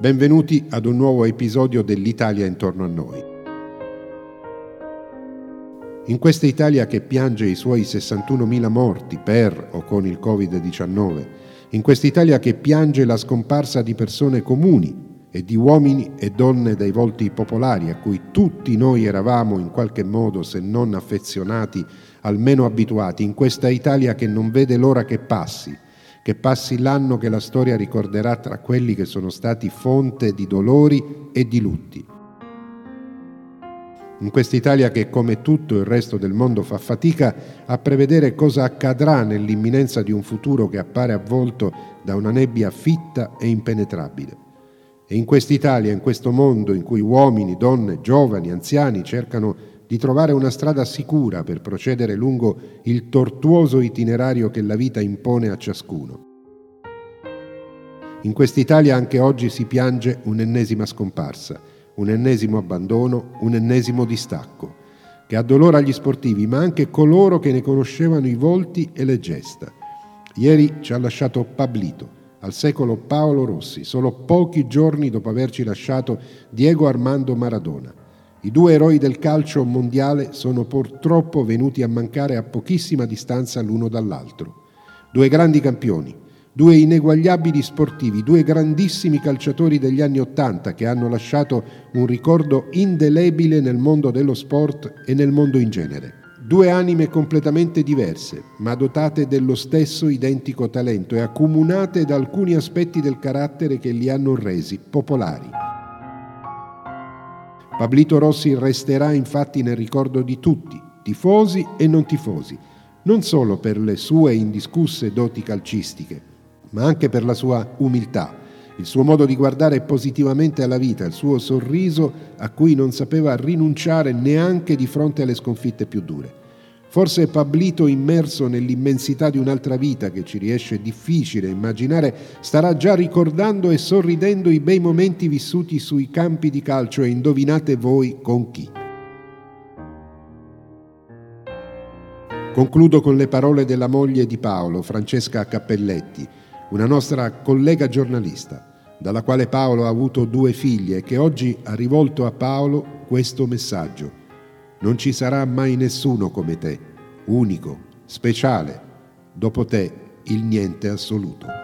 Benvenuti ad un nuovo episodio dell'Italia intorno a noi. In questa Italia che piange i suoi 61.000 morti per o con il Covid-19, in questa Italia che piange la scomparsa di persone comuni e di uomini e donne dai volti popolari a cui tutti noi eravamo in qualche modo, se non affezionati, almeno abituati, in questa Italia che non vede l'ora che passi, che passi l'anno che la storia ricorderà tra quelli che sono stati fonte di dolori e di lutti. In questa Italia che come tutto il resto del mondo fa fatica a prevedere cosa accadrà nell'imminenza di un futuro che appare avvolto da una nebbia fitta e impenetrabile. E in quest'Italia, in questo mondo in cui uomini, donne, giovani, anziani cercano di trovare una strada sicura per procedere lungo il tortuoso itinerario che la vita impone a ciascuno. In quest'Italia anche oggi si piange un'ennesima scomparsa, un ennesimo abbandono, un ennesimo distacco, che addolora gli sportivi, ma anche coloro che ne conoscevano i volti e le gesta. Ieri ci ha lasciato Pablito, al secolo Paolo Rossi, solo pochi giorni dopo averci lasciato Diego Armando Maradona. I due eroi del calcio mondiale sono purtroppo venuti a mancare a pochissima distanza l'uno dall'altro. Due grandi campioni, due ineguagliabili sportivi, due grandissimi calciatori degli anni Ottanta che hanno lasciato un ricordo indelebile nel mondo dello sport e nel mondo in genere. Due anime completamente diverse, ma dotate dello stesso identico talento e accomunate da alcuni aspetti del carattere che li hanno resi popolari. Pablito Rossi resterà infatti nel ricordo di tutti, tifosi e non tifosi, non solo per le sue indiscusse doti calcistiche, ma anche per la sua umiltà, il suo modo di guardare positivamente alla vita, il suo sorriso a cui non sapeva rinunciare neanche di fronte alle sconfitte più dure. Forse Pablito, immerso nell'immensità di un'altra vita che ci riesce difficile immaginare, starà già ricordando e sorridendo i bei momenti vissuti sui campi di calcio e indovinate voi con chi. Concludo con le parole della moglie di Paolo, Francesca Cappelletti, una nostra collega giornalista, dalla quale Paolo ha avuto due figlie che oggi ha rivolto a Paolo questo messaggio. Non ci sarà mai nessuno come te, unico, speciale, dopo te il niente assoluto.